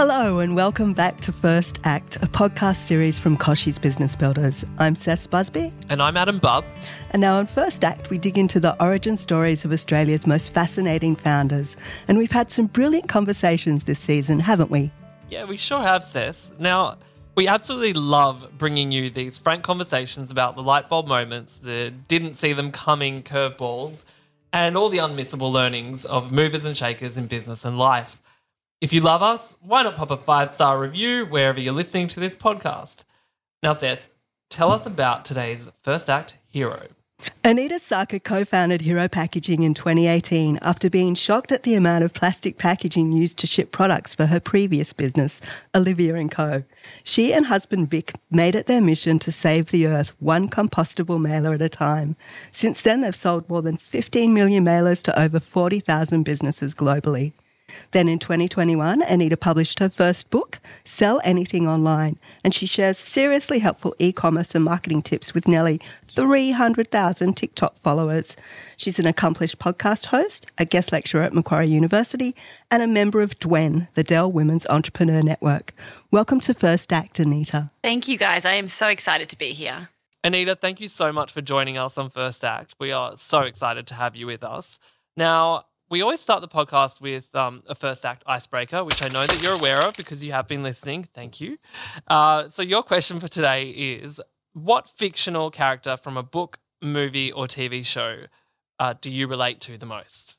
Hello, and welcome back to First Act, a podcast series from Kochie's Business Builders. I'm Cec Busby. And I'm Adam Bubb. And now on First Act, we dig into the origin stories of Australia's most fascinating founders. And we've had some brilliant conversations this season, haven't we? Yeah, we sure have, Cec. Now, we absolutely love bringing you these frank conversations about the light bulb moments, the didn't see them coming curveballs, and all the unmissable learnings of movers and shakers in business and life. If you love us, why not pop a five star review wherever you're listening to this podcast? Now, Cec, tell us about today's first act hero. Anita Sarkar co founded Hero Packaging in 2018 after being shocked at the amount of plastic packaging used to ship products for her previous business, Olivia & Co. She and husband Vic made it their mission to save the earth one compostable mailer at a time. Since then, they've sold more than 15 million mailers to over 40,000 businesses globally. Then in 2021, Anita published her first book, Sell Anything Online, and she shares seriously helpful e commerce and marketing tips with nearly 300,000 TikTok followers. She's an accomplished podcast host, a guest lecturer at Macquarie University, and a member of DWEN, the Dell Women's Entrepreneur Network. Welcome to First Act, Anita. Thank you, guys. I am so excited to be here. Anita, thank you so much for joining us on First Act. We are so excited to have you with us. Now, we always start the podcast with um, a first act icebreaker, which I know that you're aware of because you have been listening. Thank you. Uh, so, your question for today is What fictional character from a book, movie, or TV show uh, do you relate to the most?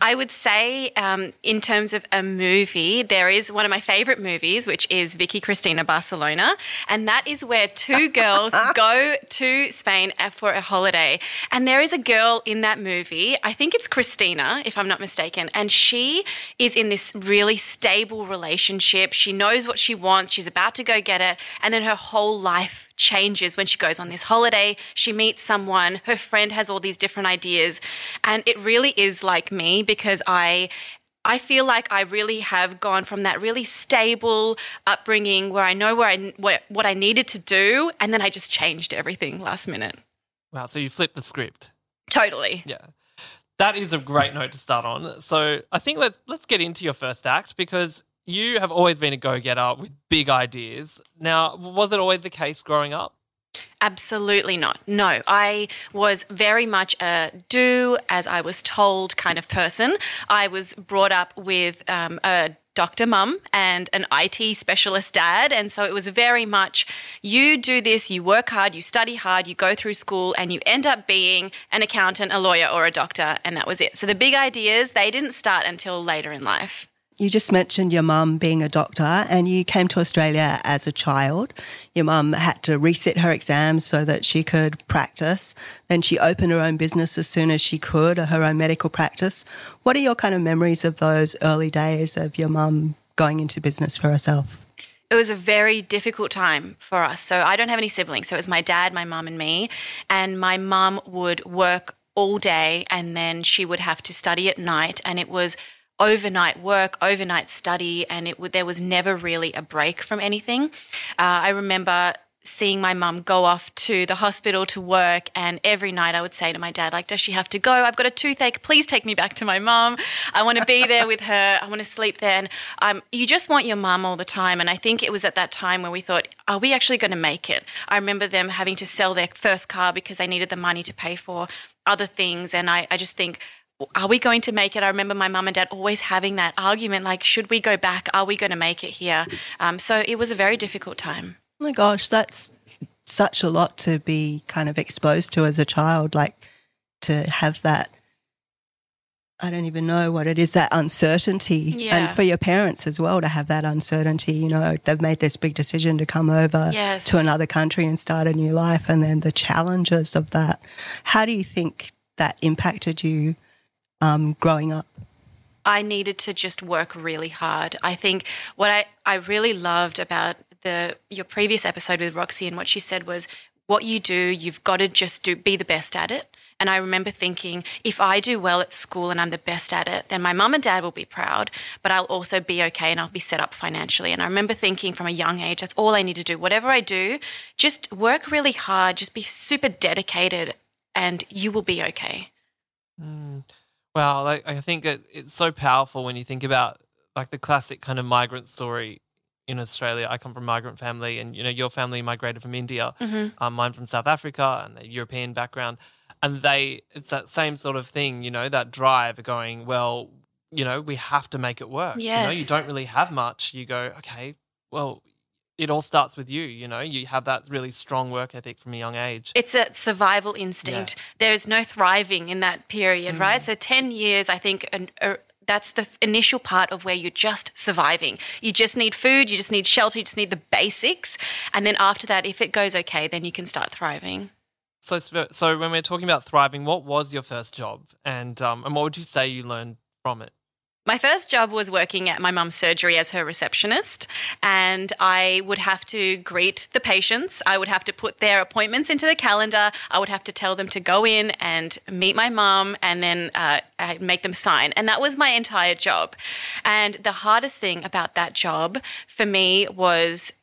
I would say, um, in terms of a movie, there is one of my favorite movies, which is Vicky Cristina Barcelona. And that is where two girls go to Spain for a holiday. And there is a girl in that movie, I think it's Christina, if I'm not mistaken. And she is in this really stable relationship. She knows what she wants, she's about to go get it. And then her whole life changes when she goes on this holiday. She meets someone, her friend has all these different ideas. And it really is like me because I I feel like I really have gone from that really stable upbringing where I know where I what, what I needed to do and then I just changed everything last minute. Wow, so you flipped the script. Totally. Yeah. That is a great note to start on. So I think let's let's get into your first act because you have always been a go getter with big ideas. Now, was it always the case growing up? Absolutely not. No, I was very much a do as I was told kind of person. I was brought up with um, a doctor mum and an IT specialist dad. And so it was very much you do this, you work hard, you study hard, you go through school, and you end up being an accountant, a lawyer, or a doctor. And that was it. So the big ideas, they didn't start until later in life. You just mentioned your mum being a doctor and you came to Australia as a child. Your mum had to resit her exams so that she could practice. Then she opened her own business as soon as she could, her own medical practice. What are your kind of memories of those early days of your mum going into business for herself? it was a very difficult time for us. So I don't have any siblings. So it was my dad, my mum, and me. And my mum would work all day and then she would have to study at night. And it was overnight work, overnight study, and it there was never really a break from anything. Uh, I remember seeing my mum go off to the hospital to work and every night I would say to my dad like does she have to go? I've got a toothache. Please take me back to my mum. I want to be there with her. I want to sleep there. And um, you just want your mum all the time and I think it was at that time where we thought are we actually going to make it? I remember them having to sell their first car because they needed the money to pay for other things and I, I just think are we going to make it? I remember my mum and dad always having that argument like, should we go back? Are we going to make it here? Um, so it was a very difficult time. Oh my gosh, that's such a lot to be kind of exposed to as a child, like to have that I don't even know what it is that uncertainty. Yeah. And for your parents as well to have that uncertainty, you know, they've made this big decision to come over Yes. to another country and start a new life and then the challenges of that. How do you think that impacted you um, growing up? I needed to just work really hard. I think what I, I really loved about the your previous episode with Roxy and what she said was what you do, you've got to just do be the best at it. And I remember thinking, if I do well at school and I'm the best at it, then my mum and dad will be proud, but I'll also be okay and I'll be set up financially. And I remember thinking from a young age, that's all I need to do. Whatever I do, just work really hard, just be super dedicated, and you will be okay. Wow, like, I think it, it's so powerful when you think about like the classic kind of migrant story in Australia. I come from a migrant family, and you know your family migrated from India, um, mine from South Africa, and the European background, and they it's that same sort of thing, you know, that drive of going well. You know, we have to make it work. You know, you don't really have much. You go, okay, well, it all starts with you. You know, you have that really strong work ethic from a young age. It's a survival instinct. There's no thriving in that period, right? So 10 years, I think, an, uh, that's the initial part of where you're just surviving. You just need food, you just need shelter, you just need the basics. And then after that, if it goes okay, then you can start thriving. So, so when we're talking about thriving, what was your first job, and um, and what would you say you learned from it? My first job was working at my mum's surgery as her receptionist, and I would have to greet the patients. I would have to put their appointments into the calendar. I would have to tell them to go in and meet my mum, and then uh, make them sign. And that was my entire job. And the hardest thing about that job for me was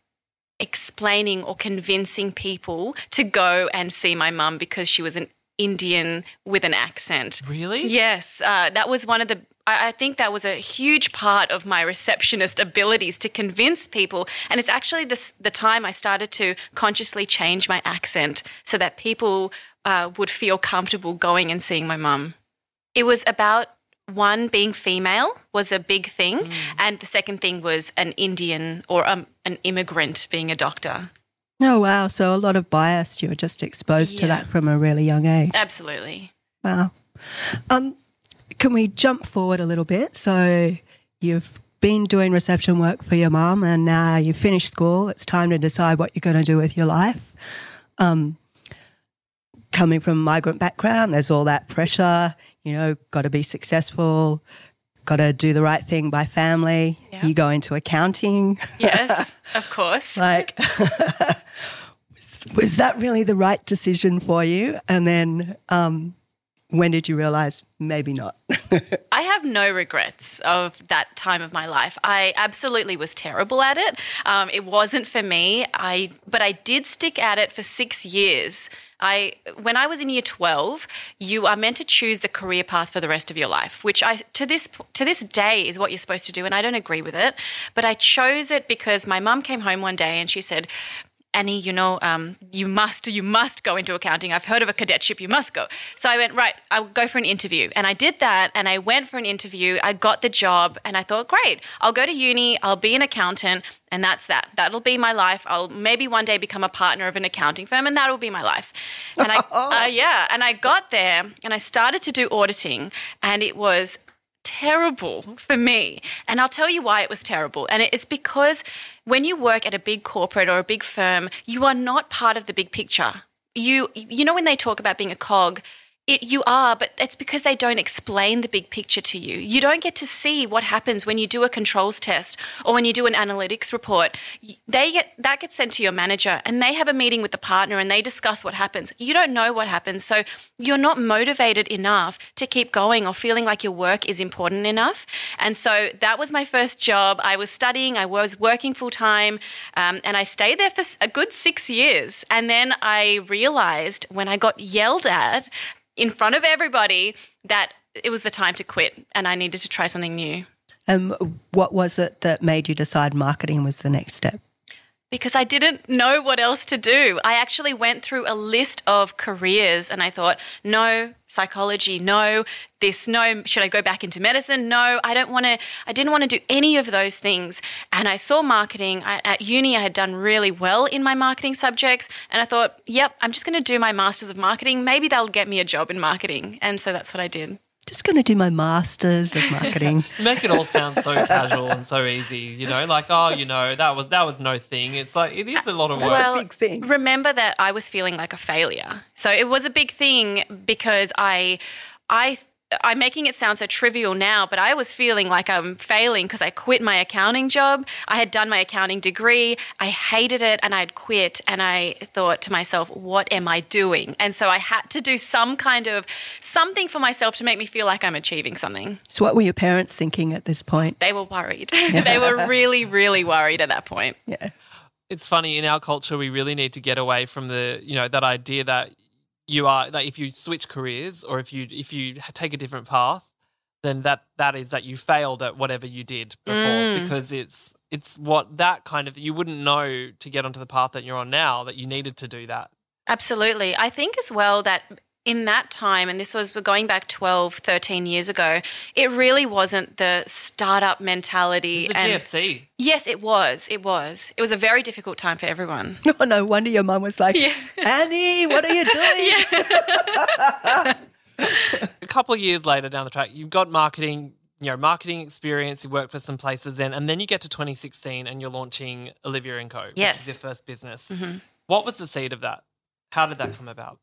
explaining or convincing people to go and see my mum because she was an Indian with an accent. Really? Yes, uh, that was one of the. I, I think that was a huge part of my receptionist abilities to convince people, and it's actually this the time I started to consciously change my accent so that people uh, would feel comfortable going and seeing my mum. It was about one being female was a big thing, and the second thing was an Indian or um, an immigrant being a doctor. Oh, wow. So a lot of bias. You were just exposed to that from a really young age. Absolutely. Wow. Um, can we jump forward a little bit? So you've been doing reception work for your mum, and now you've finished school. It's time to decide what you're going to do with your life. Um, coming from a migrant background, there's all that pressure. You know, got to be successful. Got to do the right thing by family. Yeah. You go into accounting. Yes, of course. like was, was that really the right decision for you and then um, when did you realize maybe not I have no regrets of that time of my life. I absolutely was terrible at it. Um, it wasn't for me. I but I did stick at it for six years. I when I was in year twelve, you are meant to choose the career path for the rest of your life, which I to this to this day is what you're supposed to do, and I don't agree with it. But I chose it because my mum came home one day and she said. Annie, you know, um, you must, you must go into accounting. I've heard of a cadetship. You must go. So I went right. I'll go for an interview, and I did that. And I went for an interview. I got the job, and I thought, great. I'll go to uni. I'll be an accountant, and that's that. That'll be my life. I'll maybe one day become a partner of an accounting firm, and that'll be my life. And I, uh, yeah, and I got there, and I started to do auditing, and it was terrible for me. And I'll tell you why it was terrible. And it's because when you work at a big corporate or a big firm, you are not part of the big picture. You you know when they talk about being a cog, it, you are, but it's because they don't explain the big picture to you. You don't get to see what happens when you do a controls test or when you do an analytics report. They get that gets sent to your manager, and they have a meeting with the partner, and they discuss what happens. You don't know what happens, so you're not motivated enough to keep going or feeling like your work is important enough. And so that was my first job. I was studying, I was working full time, um, and I stayed there for a good six years. And then I realized when I got yelled at in front of everybody that it was the time to quit and I needed to try something new. um, what was it that made you decide marketing was the next step because I didn't know what else to do. I actually went through a list of careers and I thought, no, psychology, no, this, no, should I go back into medicine? No, I don't want to, I didn't want to do any of those things. And I saw marketing I, at uni. I had done really well in my marketing subjects. And I thought, yep, I'm just going to do my master's of marketing. Maybe that'll get me a job in marketing. And so that's what I did. Just going to do my masters of marketing. Make it all sound so casual and so easy, you know, like oh, you know, that was that was no thing. It's like it is a lot of work. Well, big thing. Remember that I was feeling like a failure. So it was a big thing because I I I'm making it sound so trivial now, but I was feeling like I'm failing because I quit my accounting job. I had done my accounting degree. I hated it and I'd quit. And I thought to myself, what am I doing? And so I had to do some kind of something for myself to make me feel like I'm achieving something. So, what were your parents thinking at this point? They were worried. they were really, really worried at that point. Yeah. It's funny in our culture, we really need to get away from the, you know, that idea that you are that if you switch careers or if you if you take a different path then that that is that you failed at whatever you did before Mm. because it's it's what that kind of you wouldn't know to get onto the path that you're on now that you needed to do that Absolutely. I think as well that in that time, and this was we're going back 12, 13 years ago, it really wasn't the startup mentality. it's a and GFC Yes, it was. It was. It was a very difficult time for everyone. Oh, no wonder your mum was like, Yeah. Annie, what are you doing? a couple of years later down the track you've got marketing you know marketing experience you work for some places then and then you get to 2016 and you're launching Olivia and Co which Yes. is your first business hmm what was the seed of that how did that come about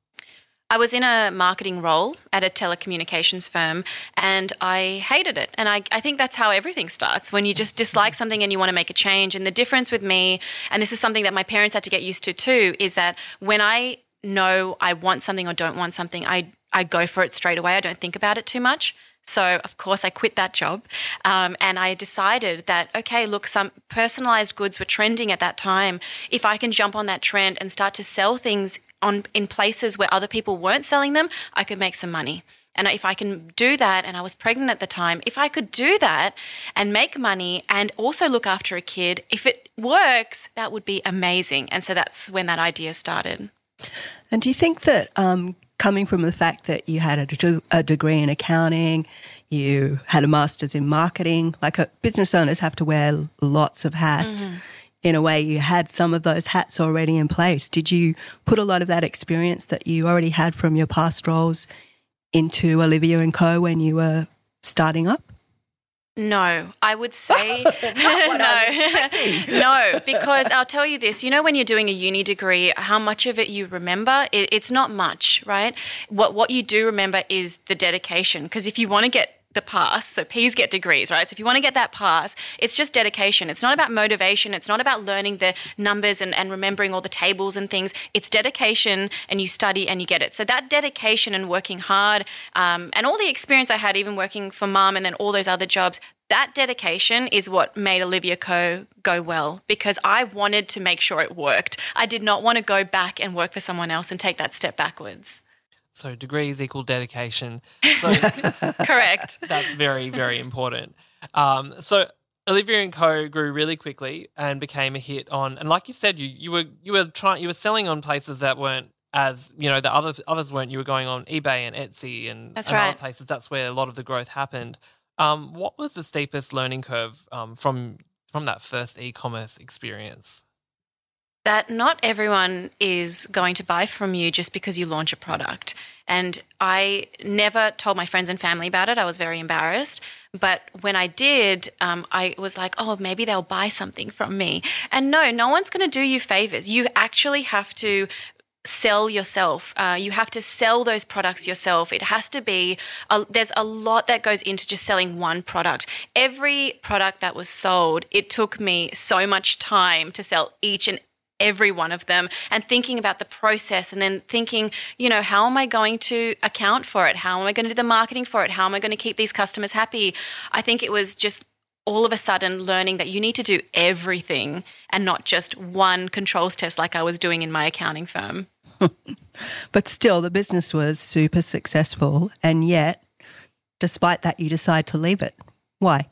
I was in a marketing role at a telecommunications firm and I hated it. And I, I think that's how everything starts when you just dislike something and you want to make a change. And the difference with me, and this is something that my parents had to get used to too, is that when I know I want something or don't want something, I, I go for it straight away. I don't think about it too much. So, of course, I quit that job um, and I decided that, okay, look, some personalized goods were trending at that time. If I can jump on that trend and start to sell things on in places where other people weren't selling them, I could make some money. And if I can do that, and I was pregnant at the time, if I could do that and make money and also look after a kid, if it works, that would be amazing. And so that's when that idea started. And do you think that um, coming from the fact that you had a, a degree in accounting, you had a master's in marketing, like uh business owners have to wear lots of hats. In a way, you had some of those hats already in place. Did you put a lot of that experience that you already had from your past roles into Olivia and Co when you were starting up? No, I would say what I'm expecting. no. no, because I'll tell you this. You know, when you're doing a uni degree, how much of it you remember? It, it's not much, right? What what you do remember is the dedication. Because if you want to get the pass, so P's get degrees, right? So if you want to get that pass, it's just dedication. It's not about motivation. It's not about learning the numbers and, and remembering all the tables and things. It's dedication and you study and you get it. So that dedication and working hard um, and all the experience I had, even working for mum and then all those other jobs, that dedication is what made Olivia Co go well because I wanted to make sure it worked. I did not want to go back and work for someone else and take that step backwards. So degrees equal dedication so Correct. That's very, very important. Um, so Olivia and Co grew really quickly and became a hit on, and like you said, you you were you were trying you were selling on places that weren't as you know the other others weren't. You were going on eBay and Etsy and, and right. other places. That's where a lot of the growth happened. Um, what was the steepest learning curve um, from from that first e-commerce experience? That not everyone is going to buy from you just because you launch a product. And I never told my friends and family about it. I was very embarrassed. But when I did, um, I was like, oh, maybe they'll buy something from me. And no, no one's going to do you favors. You actually have to sell yourself. Uh, you have to sell those products yourself. It has to be, a, there's a lot that goes into just selling one product. Every product that was sold, it took me so much time to sell each and every one of them and thinking about the process and then thinking, you know, how am I going to account for it? How am I going to do the marketing for it? How am I going to keep these customers happy? I think it was just all of a sudden learning that you need to do everything and not just one controls test like I was doing in my accounting firm. But still, the business was super successful. And yet, despite that, you decide to leave it. Why?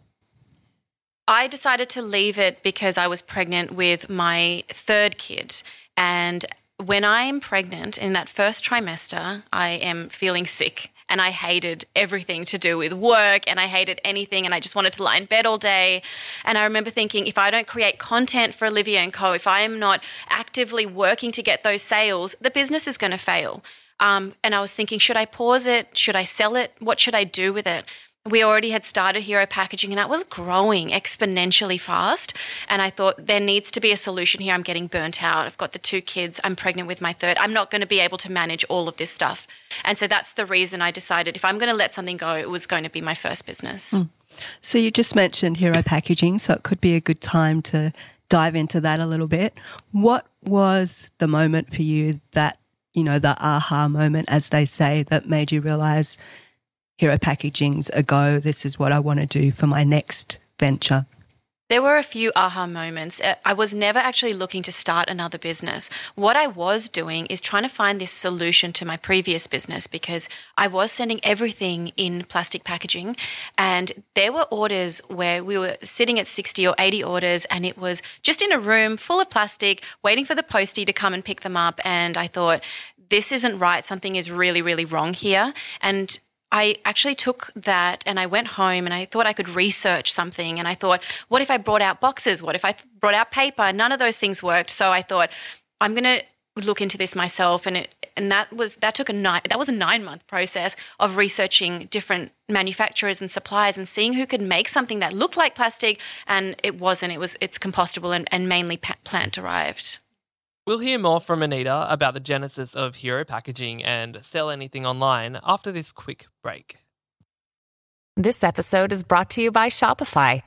I decided to leave it because I was pregnant with my third kid. And when I am pregnant in that first trimester, I am feeling sick. and I hated everything to do with work and I hated anything and I just wanted to lie in bed all day. And I remember thinking if I don't create content for Olivia and Co, if I am not actively working to get those sales, the business is going to fail. Um, and I was thinking, should I pause it? Should I sell it? What should I do with it? We already had started Hero Packaging and that was growing exponentially fast. And I thought there needs to be a solution here. I'm getting burnt out. I've got the two kids. I'm pregnant with my third. I'm not going to be able to manage all of this stuff. And so that's the reason I decided if I'm going to let something go, it was going to be my first business. Mm. So you just mentioned Hero Packaging, so it could be a good time to dive into that a little bit. What was the moment for you that, you know, the aha moment, as they say, that made you realize Hero Packaging's a go. This is what I want to do for my next venture. There were a few aha moments. Uh, I was never actually looking to start another business. What I was doing is trying to find this solution to my previous business because I was sending everything in plastic packaging. And there were orders where we were sitting at 60 or 80 orders and it was just in a room full of plastic, waiting for the postie to come and pick them up. And I thought, this isn't right. Something is really, really wrong here. And I actually took that and I went home and I thought I could research something. And I thought, what if I brought out boxes? What if I brought out paper? None of those things worked. So I thought, I'm going to look into this myself. And it, and that was, that took a nine, that was a nine month process of researching different manufacturers and suppliers and seeing who could make something that looked like plastic and it wasn't. It was, it's compostable and, and mainly plant derived. We'll hear more from Anita about the genesis of Hero Packaging and Sell Anything Online after this quick break. This episode is brought to you by Shopify.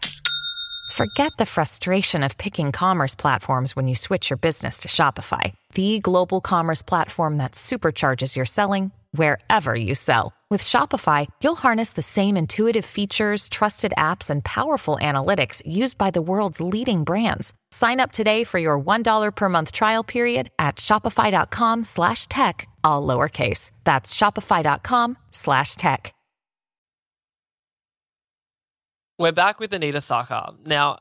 Forget the frustration of picking commerce platforms when you switch your business to Shopify, the global commerce platform that supercharges your selling wherever you sell. With Shopify, you'll harness the same intuitive features, trusted apps, and powerful analytics used by the world's leading brands. Sign up today for your $1 per month trial period at shopify.com slash tech, all lowercase. That's shopify.com slash tech. We're back with Anita Sarkar. Now,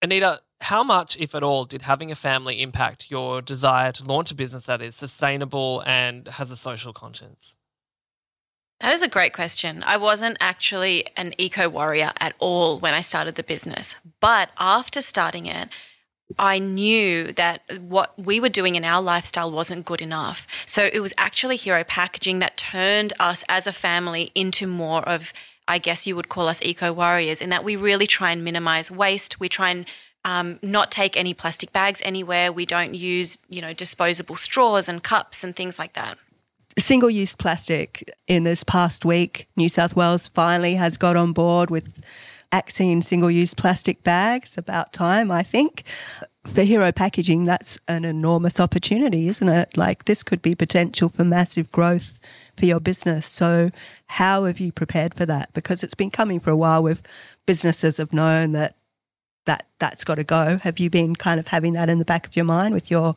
Anita, how much, if at all, did having a family impact your desire to launch a business that is sustainable and has a social conscience? That is a great question. I wasn't actually an eco warrior at all when I started the business. But after starting it, I knew that what we were doing in our lifestyle wasn't good enough. So it was actually Hero Packaging that turned us as a family into more of, I guess you would call us eco warriors, in that we really try and minimize waste. We try and um, not take any plastic bags anywhere. We don't use, you know, disposable straws and cups and things like that single use plastic in this past week, New South Wales finally has got on board with axing single use plastic bags. About time, I think. For hero packaging, that's an enormous opportunity, isn't it? Like this could be potential for massive growth for your business. So, how have you prepared for that? Because it's been coming for a while with businesses have known that that that's got to go. Have you been kind of having that in the back of your mind with your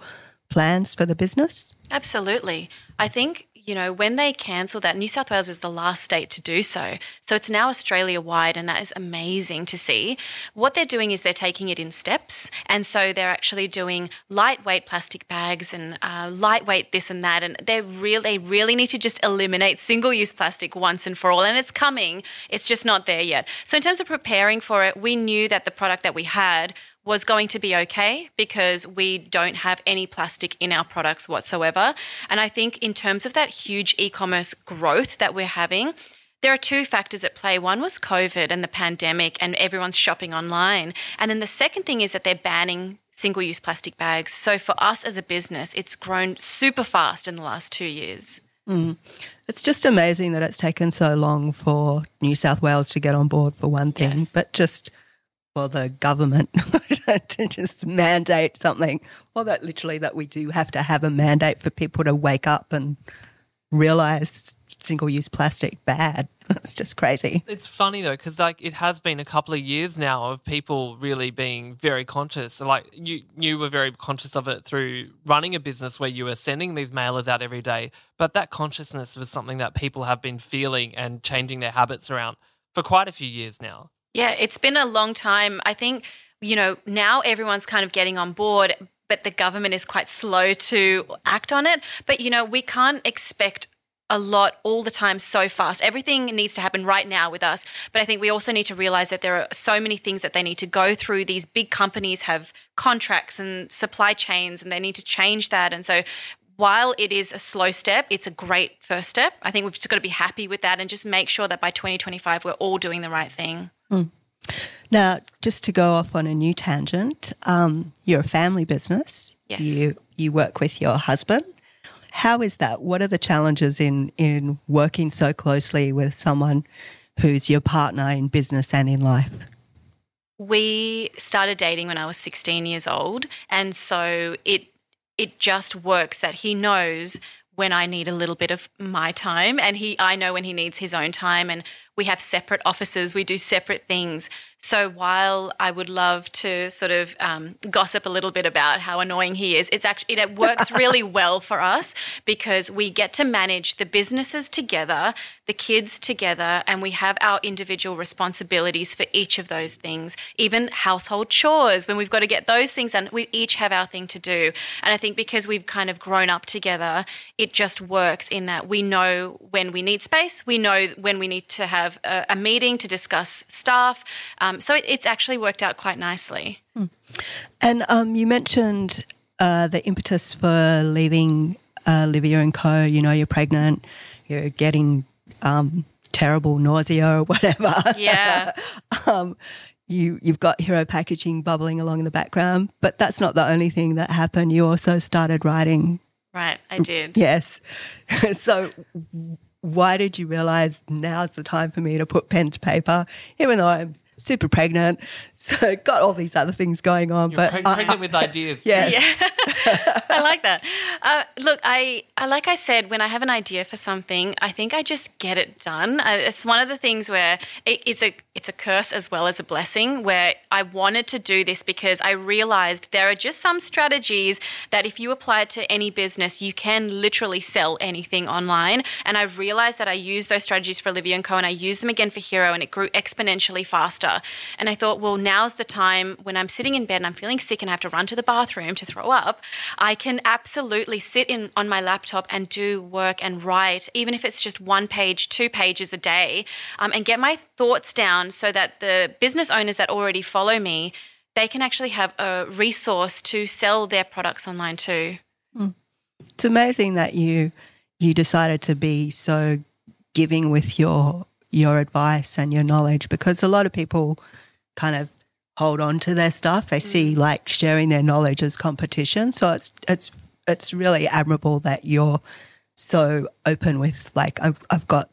plans for the business? Absolutely. I think you know, when they cancel that, New South Wales is the last state to do so. So it's now Australia wide, and that is amazing to see. What they're doing is they're taking it in steps. And so they're actually doing lightweight plastic bags and uh, lightweight this and that. And they really, really need to just eliminate single use plastic once and for all. And it's coming, it's just not there yet. So, in terms of preparing for it, we knew that the product that we had was going to be okay because we don't have any plastic in our products whatsoever. And I think in terms of that huge e commerce growth that we're having, there are two factors at play. One was COVID and the pandemic, and everyone's shopping online. And then the second thing is that they're banning single use plastic bags. So for us as a business, it's grown super fast in the last two years. Mm. It's just amazing that it's taken so long for New South Wales to get on board, for one thing, yes. but just for the government to just mandate something. Well, that literally that we do have to have a mandate for people to wake up and realize single use plastic bad. It's just crazy. It's funny though, because like it has been a couple of years now of people really being very conscious. Like you, you were very conscious of it through running a business where you were sending these mailers out every day. But that consciousness was something that people have been feeling and changing their habits around for quite a few years now. Yeah, it's been a long time. I think, you know, now everyone's kind of getting on board, but the government is quite slow to act on it. But, you know, we can't expect a lot all the time so fast. Everything needs to happen right now with us. But I think we also need to realize that there are so many things that they need to go through. These big companies have contracts and supply chains and they need to change that. And so while it is a slow step, it's a great first step. I think we've just got to be happy with that and just make sure that by 2025 we're all doing the right thing. Mm. Now, just to go off on a new tangent, um, you're a family business. Yes. You you work with your husband. How is that? What are the challenges in in working so closely with someone who's your partner in business and in life? We started dating when I was 16 years old, and so it it just works that he knows when I need a little bit of my time and he I know when he needs his own time and we have separate offices we do separate things so while I would love to sort of um, gossip a little bit about how annoying he is, it's actually it works really well for us because we get to manage the businesses together, the kids together, and we have our individual responsibilities for each of those things. Even household chores, when we've got to get those things done, we each have our thing to do. And I think because we've kind of grown up together, it just works in that we know when we need space, we know when we need to have a, a meeting to discuss staff. Um, so it, it's actually worked out quite nicely. Hmm. And um, you mentioned uh, the impetus for leaving uh, Livia and Co. You know, you're pregnant, you're getting um, terrible nausea or whatever. Yeah. um, you you've got hero packaging bubbling along in the background, but that's not the only thing that happened. You also started writing. Right, I did. Yes. so why did you realize now's the time for me to put pen to paper, even though I'm super pregnant, so got all these other things going on. You're but preg- pregnant with ideas. Yes. Yeah, I like that. Uh, look, I, I like I said, when I have an idea for something, I think I just get it done. Uh, it's one of the things where it, it's a it's a curse as well as a blessing. Where I wanted to do this because I realized there are just some strategies that if you apply it to any business, you can literally sell anything online. And I realized that I used those strategies for Olivia and Co. and I used them again for Hero, and it grew exponentially faster. And I thought, well, now's the time when I'm sitting in bed and I'm feeling sick and I have to run to the bathroom to throw up. I can absolutely sit in on my laptop and do work and write, even if it's just one page, two pages a day, um, and get my thoughts down so that the business owners that already follow me they can actually have a resource to sell their products online too. Mm. It's amazing that you you decided to be so giving with your your advice and your knowledge because a lot of people kind of hold on to their stuff. They see mm. like sharing their knowledge as competition. So it's it's it's really admirable that you're so open with like I've I've got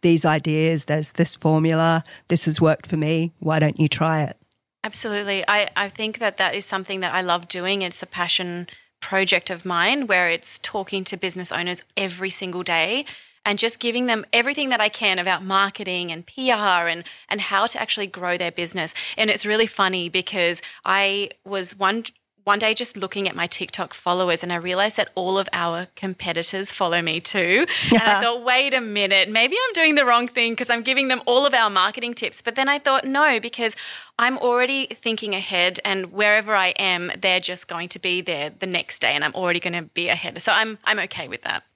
these ideas, there's this formula, this has worked for me. Why don't you try it? Absolutely. I, I think that that is something that I love doing. It's a passion project of mine where it's talking to business owners every single day and just giving them everything that I can about marketing and PR and and how to actually grow their business. And it's really funny because I was one one day just looking at my TikTok followers and I realized that all of our competitors follow me too. Yeah. And I thought, wait a minute, maybe I'm doing the wrong thing because I'm giving them all of our marketing tips. But then I thought, no, because I'm already thinking ahead and wherever I am, they're just going to be there the next day and I'm already going to be ahead. So I'm I'm okay with that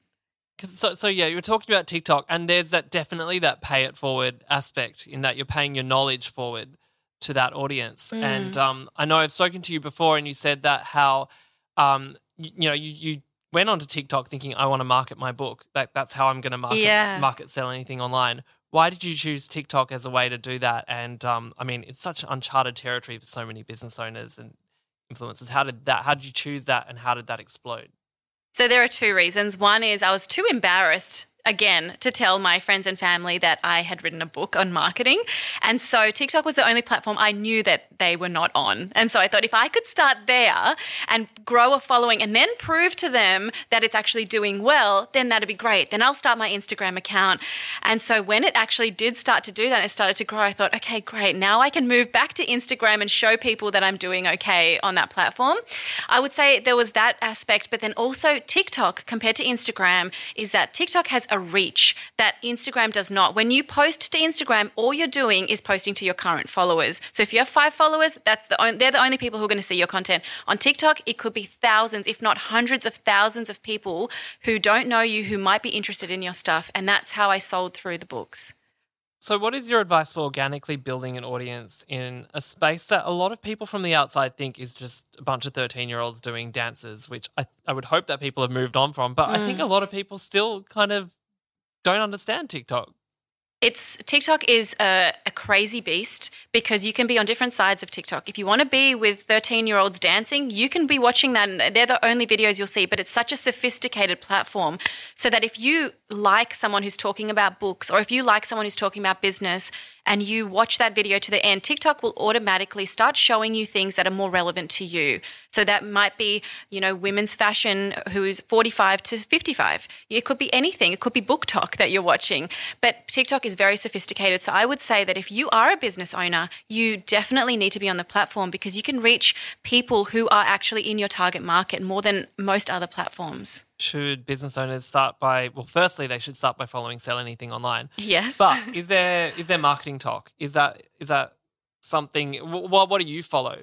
so so yeah, you were talking about TikTok, and there's that definitely that pay it forward aspect in that you're paying your knowledge forward to that audience. Mm. And um, I know I've spoken to you before, and you said that how um, you, you know you, you went onto TikTok thinking I want to market my book. That that's how I'm going to market yeah. market sell anything online. Why did you choose TikTok as a way to do that? And um, I mean, it's such uncharted territory for so many business owners and influencers. How did that? How did you choose that, and how did that explode? So there are two reasons. One is I was too embarrassed again to tell my friends and family that I had written a book on marketing. And so TikTok was the only platform I knew that they were not on. And so I thought if I could start there and grow a following and then prove to them that it's actually doing well, then that'd be great. Then I'll start my Instagram account. And so when it actually did start to do that, it started to grow. I thought, okay, great. Now I can move back to Instagram and show people that I'm doing okay on that platform. I would say there was that aspect, but then also TikTok compared to Instagram is that TikTok has a reach that Instagram does not. When you post to Instagram, all you're doing is posting to your current followers. So if you have five followers, followers, that's the on- they're the only people who are going to see your content. On TikTok, it could be thousands, if not hundreds of thousands of people who don't know you who might be interested in your stuff, and that's how I sold through the books. So, what is your advice for organically building an audience in a space that a lot of people from the outside think is just a bunch of 13 year olds doing dances, which I, I would hope that people have moved on from. But I think mm. a lot of people still kind of don't understand TikTok. It's TikTok is a, a crazy beast because you can be on different sides of TikTok. If you want to be with 13 year olds dancing, you can be watching that. And they're the only videos you'll see, but it's such a sophisticated platform so that if you like someone who's talking about books or if you like someone who's talking about business and you watch that video to the end, TikTok will automatically start showing you things that are more relevant to you. So that might be, you know, women's fashion who's 45 to 55. It could be anything. It could be book talk that you're watching. But TikTok is very sophisticated. So I would say that if you are a business owner, you definitely need to be on the platform because you can reach people who are actually in your target market more than most other platforms. Should business owners start by, well, firstly, they should start by following Sell Anything Online. Yes. But is there is there marketing talk? Is that is that something? What what do you follow?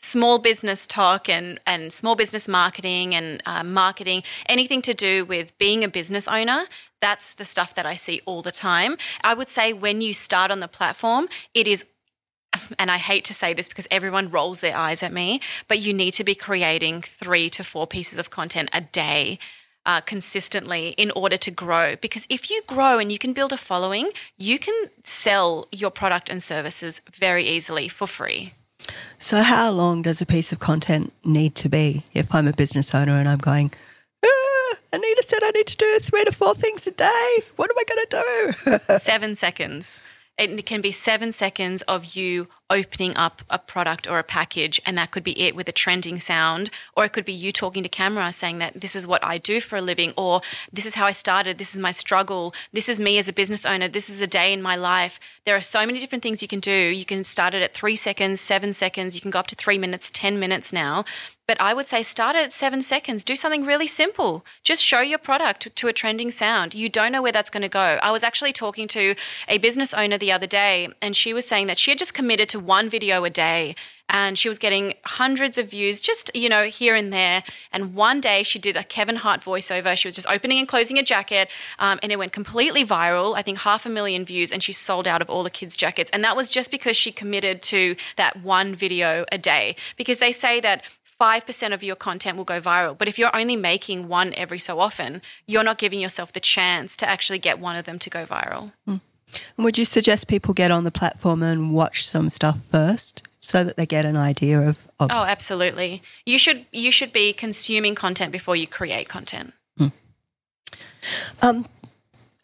small business talk and, and small business marketing and uh, marketing, anything to do with being a business owner, that's the stuff that I see all the time. I would say when you start on the platform, it is and I hate to say this because everyone rolls their eyes at me, but you need to be creating three to four pieces of content a day. Uh, consistently in order to grow. Because if you grow and you can build a following, you can sell your product and services very easily for free. So, how long does a piece of content need to be if I'm a business owner and I'm going, ah, Anita said I need to do three to four things a day. What am I going to do? Seven seconds. It can be seven seconds of you opening up a product or a package, and that could be it with a trending sound, or it could be you talking to camera saying that this is what I do for a living, or this is how I started, this is my struggle, this is me as a business owner, this is a day in my life. There are so many different things you can do. You can start it at three seconds, seven seconds, you can go up to three minutes, 10 minutes now. But I would say start at seven seconds. Do something really simple. Just show your product to a trending sound. You don't know where that's going to go. I was actually talking to a business owner the other day, and she was saying that she had just committed to one video a day and she was getting hundreds of views just you know here and there and one day she did a kevin hart voiceover she was just opening and closing a jacket um, and it went completely viral i think half a million views and she sold out of all the kids jackets and that was just because she committed to that one video a day because they say that 5% of your content will go viral. But if you're only making one every so often, you're not giving yourself the chance to actually get one of them to go viral. Mm. Would you suggest people get on the platform and watch some stuff first so that they get an idea of, of Oh, absolutely. You should you should be consuming content before you create content. Hmm. Um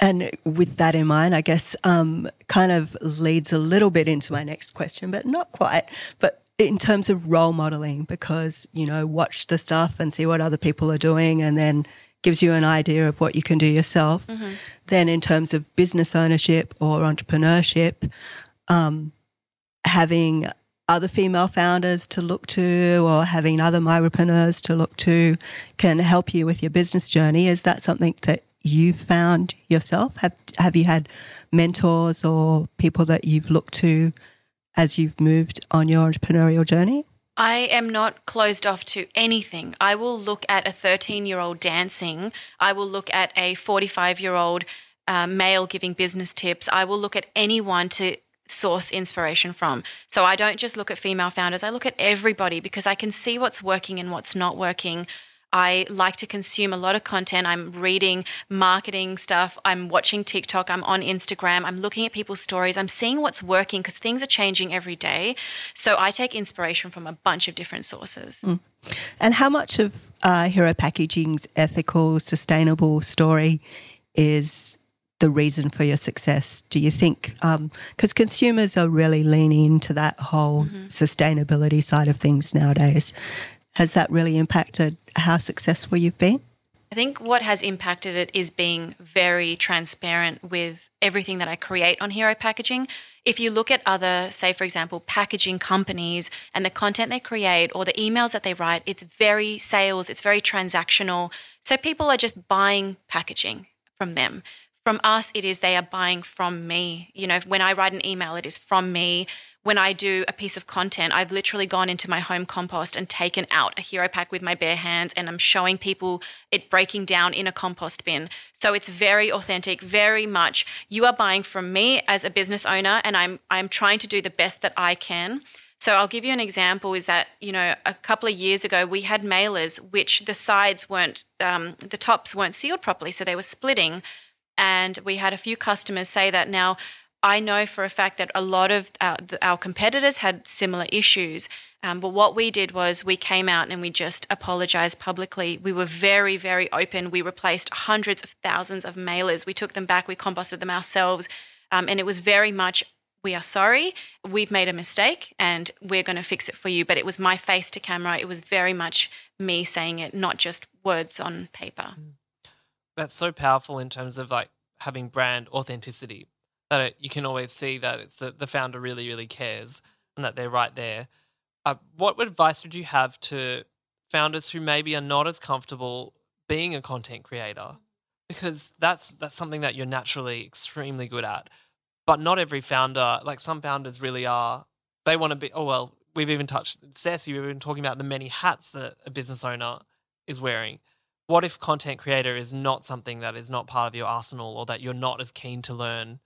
and with that in mind, I guess um, kind of leads a little bit into my next question, but not quite. But in terms of role modeling, because, you know, watch the stuff and see what other people are doing and then gives you an idea of what you can do yourself. Mm-hmm. Then, in terms of business ownership or entrepreneurship, um, having other female founders to look to or having other micropreneurs to look to can help you with your business journey. Is that something that you've found yourself? Have have you had mentors or people that you've looked to as you've moved on your entrepreneurial journey? I am not closed off to anything. I will look at a 13 year old dancing. I will look at a 45 year old uh, male giving business tips. I will look at anyone to source inspiration from. So I don't just look at female founders, I look at everybody because I can see what's working and what's not working. I like to consume a lot of content. I'm reading marketing stuff. I'm watching TikTok. I'm on Instagram. I'm looking at people's stories. I'm seeing what's working because things are changing every day. So I take inspiration from a bunch of different sources. Mm. And how much of uh, Hero Packaging's ethical, sustainable story is the reason for your success? Do you think, because um, consumers are really leaning into that whole mm-hmm. sustainability side of things nowadays, has that really impacted how successful you've been? I think what has impacted it is being very transparent with everything that I create on Hero Packaging. If you look at other, say, for example, packaging companies and the content they create or the emails that they write, it's very sales, it's very transactional. So people are just buying packaging from them From us, it is they are buying from me. You know, when I write an email, it is from me. When I do a piece of content, I've literally gone into my home compost and taken out a hero pack with my bare hands and I'm showing people it breaking down in a compost bin. So it's very authentic, very much you are buying from me as a business owner and I'm I'm trying to do the best that I can. So I'll give you an example is that, you know, a couple of years ago, we had mailers which the sides weren't, um, the tops weren't sealed properly. So they were splitting. And we had a few customers say that now, I know for a fact that a lot of our, our competitors had similar issues. Um, but what we did was we came out and we just apologized publicly. We were very, very open. We replaced hundreds of thousands of mailers. We took them back, we composted them ourselves. Um, and it was very much we are sorry, we've made a mistake and we're going to fix it for you. But it was my face to camera. It was very much me saying it, not just words on paper. Mm. That's so powerful in terms of like having brand authenticity that it, you can always see that it's the, the founder really, really cares and that they're right there. Uh, what advice would you have to founders who maybe are not as comfortable being a content creator? Because that's that's something that you're naturally extremely good at but not every founder, like some founders really are, they want to be, oh, well, we've even touched, Ceci, we've been talking about the many hats that a business owner is wearing. What if content creator is not something that is not part of your arsenal or that you're not as keen to learn?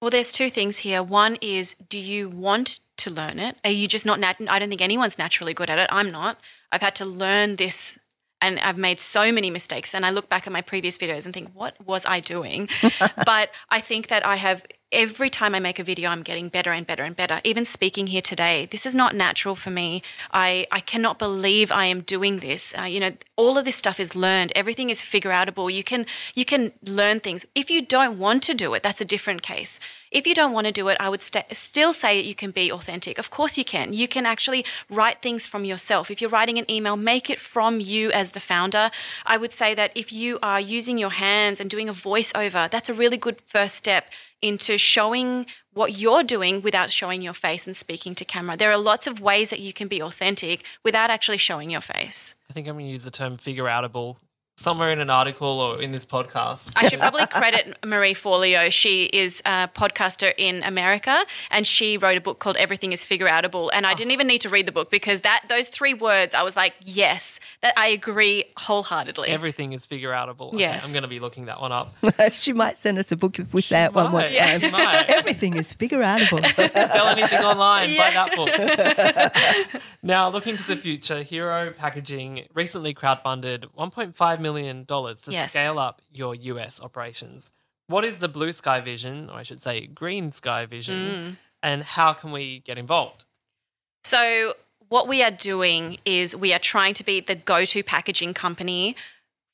Well, there's two things here. One is, do you want to learn it? Are you just not? Nat- I don't think anyone's naturally good at it. I'm not. I've had to learn this and I've made so many mistakes. And I look back at my previous videos and think, what was I doing? but I think that I have every time I make a video, I'm getting better and better and better. Even speaking here today, this is not natural for me. I, I cannot believe I am doing this. Uh, you know, all of this stuff is learned. Everything is figure outable. You can you can learn things. If you don't want to do it, that's a different case. If you don't want to do it, I would st- still say you can be authentic. Of course you can. You can actually write things from yourself. If you're writing an email, make it from you as the founder. I would say that if you are using your hands and doing a voiceover, that's a really good first step into showing what you're doing without showing your face and speaking to camera. There are lots of ways that you can be authentic without actually showing your face. I think I'm going to use the term figure outable somewhere in an article or in this podcast. I should probably credit Marie Forleo. She is a podcaster in America and she wrote a book called Everything is Figure Outable. And I didn't even need to read the book because that those three words, I was like, yes, that I agree wholeheartedly. Everything is figure outable. Yes. Okay, I'm going to be looking that one up. she might send us a book if we say it one more time. Yeah. Everything is figure outable. Sell anything online, yeah. buy that book. now, looking to the future, Hero Packaging recently crowdfunded 1.5 million to yes. scale up your US operations. What is the blue sky vision, or I should say green sky vision, mm. and how can we get involved? So, what we are doing is we are trying to be the go to packaging company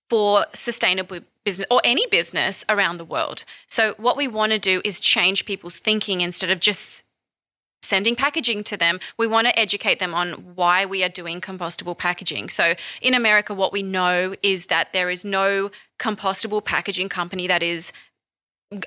for sustainable business or any business around the world. So, what we want to do is change people's thinking instead of just sending packaging to them, we want to educate them on why we are doing compostable packaging. So in America, what we know is that there is no compostable packaging company that is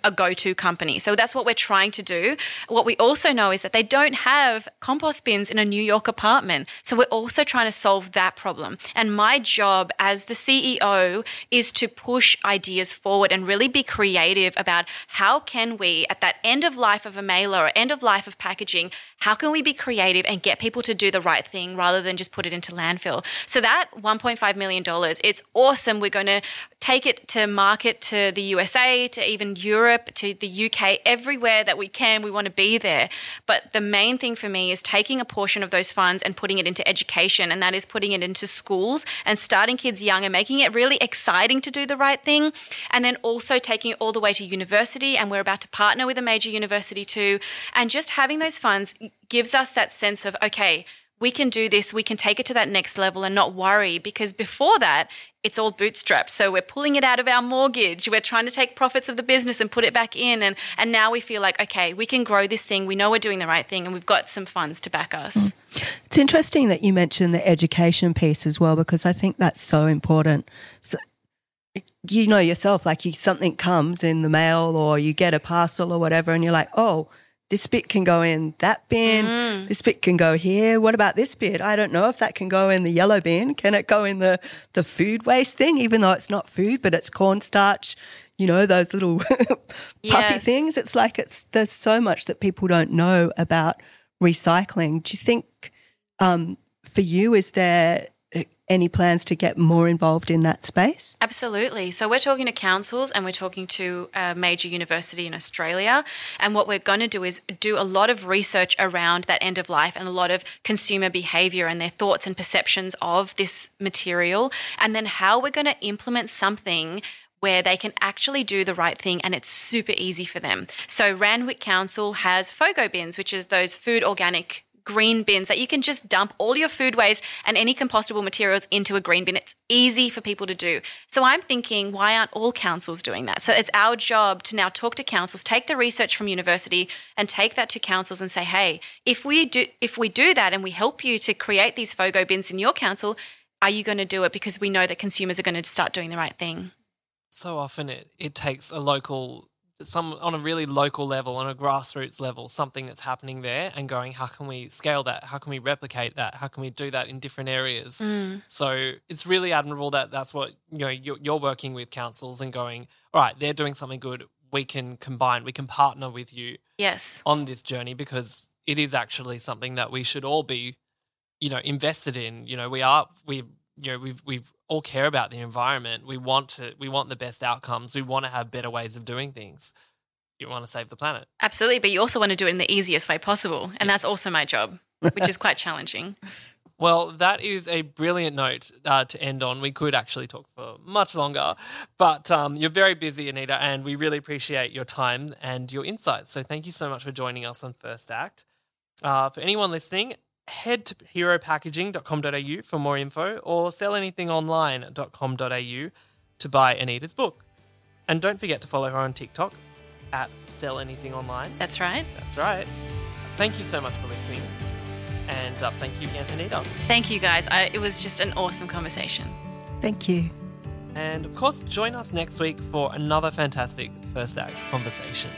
a go to company. So that's what we're trying to do. What we also know is that they don't have compost bins in a New York apartment. So we're also trying to solve that problem. And my job as the CEO is to push ideas forward and really be creative about how can we, at that end of life of a mailer or end of life of packaging, how can we be creative and get people to do the right thing rather than just put it into landfill? So that $1.5 million, it's awesome. We're going to take it to market to the USA, to even Europe, to the UK, everywhere that we can. We want to be there. But the main thing for me is taking a portion of those funds and putting it into education, and that is putting it into schools and starting kids young and making it really exciting to do the right thing. And then also taking it all the way to university, and we're about to partner with a major university too. And just having those funds gives us that sense of, okay, we can do this, we can take it to that next level and not worry because before that, it's all bootstrapped. So we're pulling it out of our mortgage. We're trying to take profits of the business and put it back in. And, and now we feel like, okay, we can grow this thing. We know we're doing the right thing and we've got some funds to back us. Mm. It's interesting that you mentioned the education piece as well, because I think that's so important. So, you know yourself, like you, something comes in the mail or you get a parcel or whatever, and you're like, oh, this bit can go in that bin, Mm. this bit can go here. What about this bit? I don't know if that can go in the yellow bin. Can it go in the, the food waste thing, even though it's not food, but it's cornstarch? You know, those little puffy Yes. things. It's like it's there's so much that people don't know about recycling. Do you think um, for you, is there any plans to get more involved in that space? Absolutely. So we're talking to councils and we're talking to a major university in Australia. And what we're going to do is do a lot of research around that end of life and a lot of consumer behavior and their thoughts and perceptions of this material. And then how we're going to implement something where they can actually do the right thing and it's super easy for them. So Randwick Council has FOGO bins, which is those food organic green bins that you can just dump all your food waste and any compostable materials into a green bin. It's easy for people to do. So I'm thinking, why aren't all councils doing that? So it's our job to now talk to councils, take the research from university and take that to councils and say, hey, if we do if we do that and we help you to create these FOGO bins in your council, are you going to do it? Because we know that consumers are going to start doing the right thing. so often it, it takes a local some on a really local level on a grassroots level something that's happening there and going how can we scale that? How can we replicate that? How can we do that in different areas? Mm. So it's really admirable that that's what you know you're, you're working with councils and going all right they're doing something good. We can combine we can partner with you Yes. on this journey because it is actually something that we should all be you know invested in. You know we are we you know we've we've all care about the environment we want to we want the best outcomes we want to have better ways of doing things you want to save the planet Absolutely. But you also want to do it in the easiest way possible. And that's also my job, which is quite challenging. well that is a brilliant note uh, to end on we could actually talk for much longer but um, you're very busy anita and we really appreciate your time and your insights so thank you so much for joining us on first act uh, for anyone listening head to heropackaging.com.au for more info or sellanythingonline.com.au to buy Anita's book. And don't forget to follow her on TikTok at Sell Anything Online. That's right. That's right. Thank you so much for listening. And uh, thank you again, Anita. Thank you guys. I, it was just an awesome conversation. Thank you. And of course, join us next week for another fantastic First Act conversation.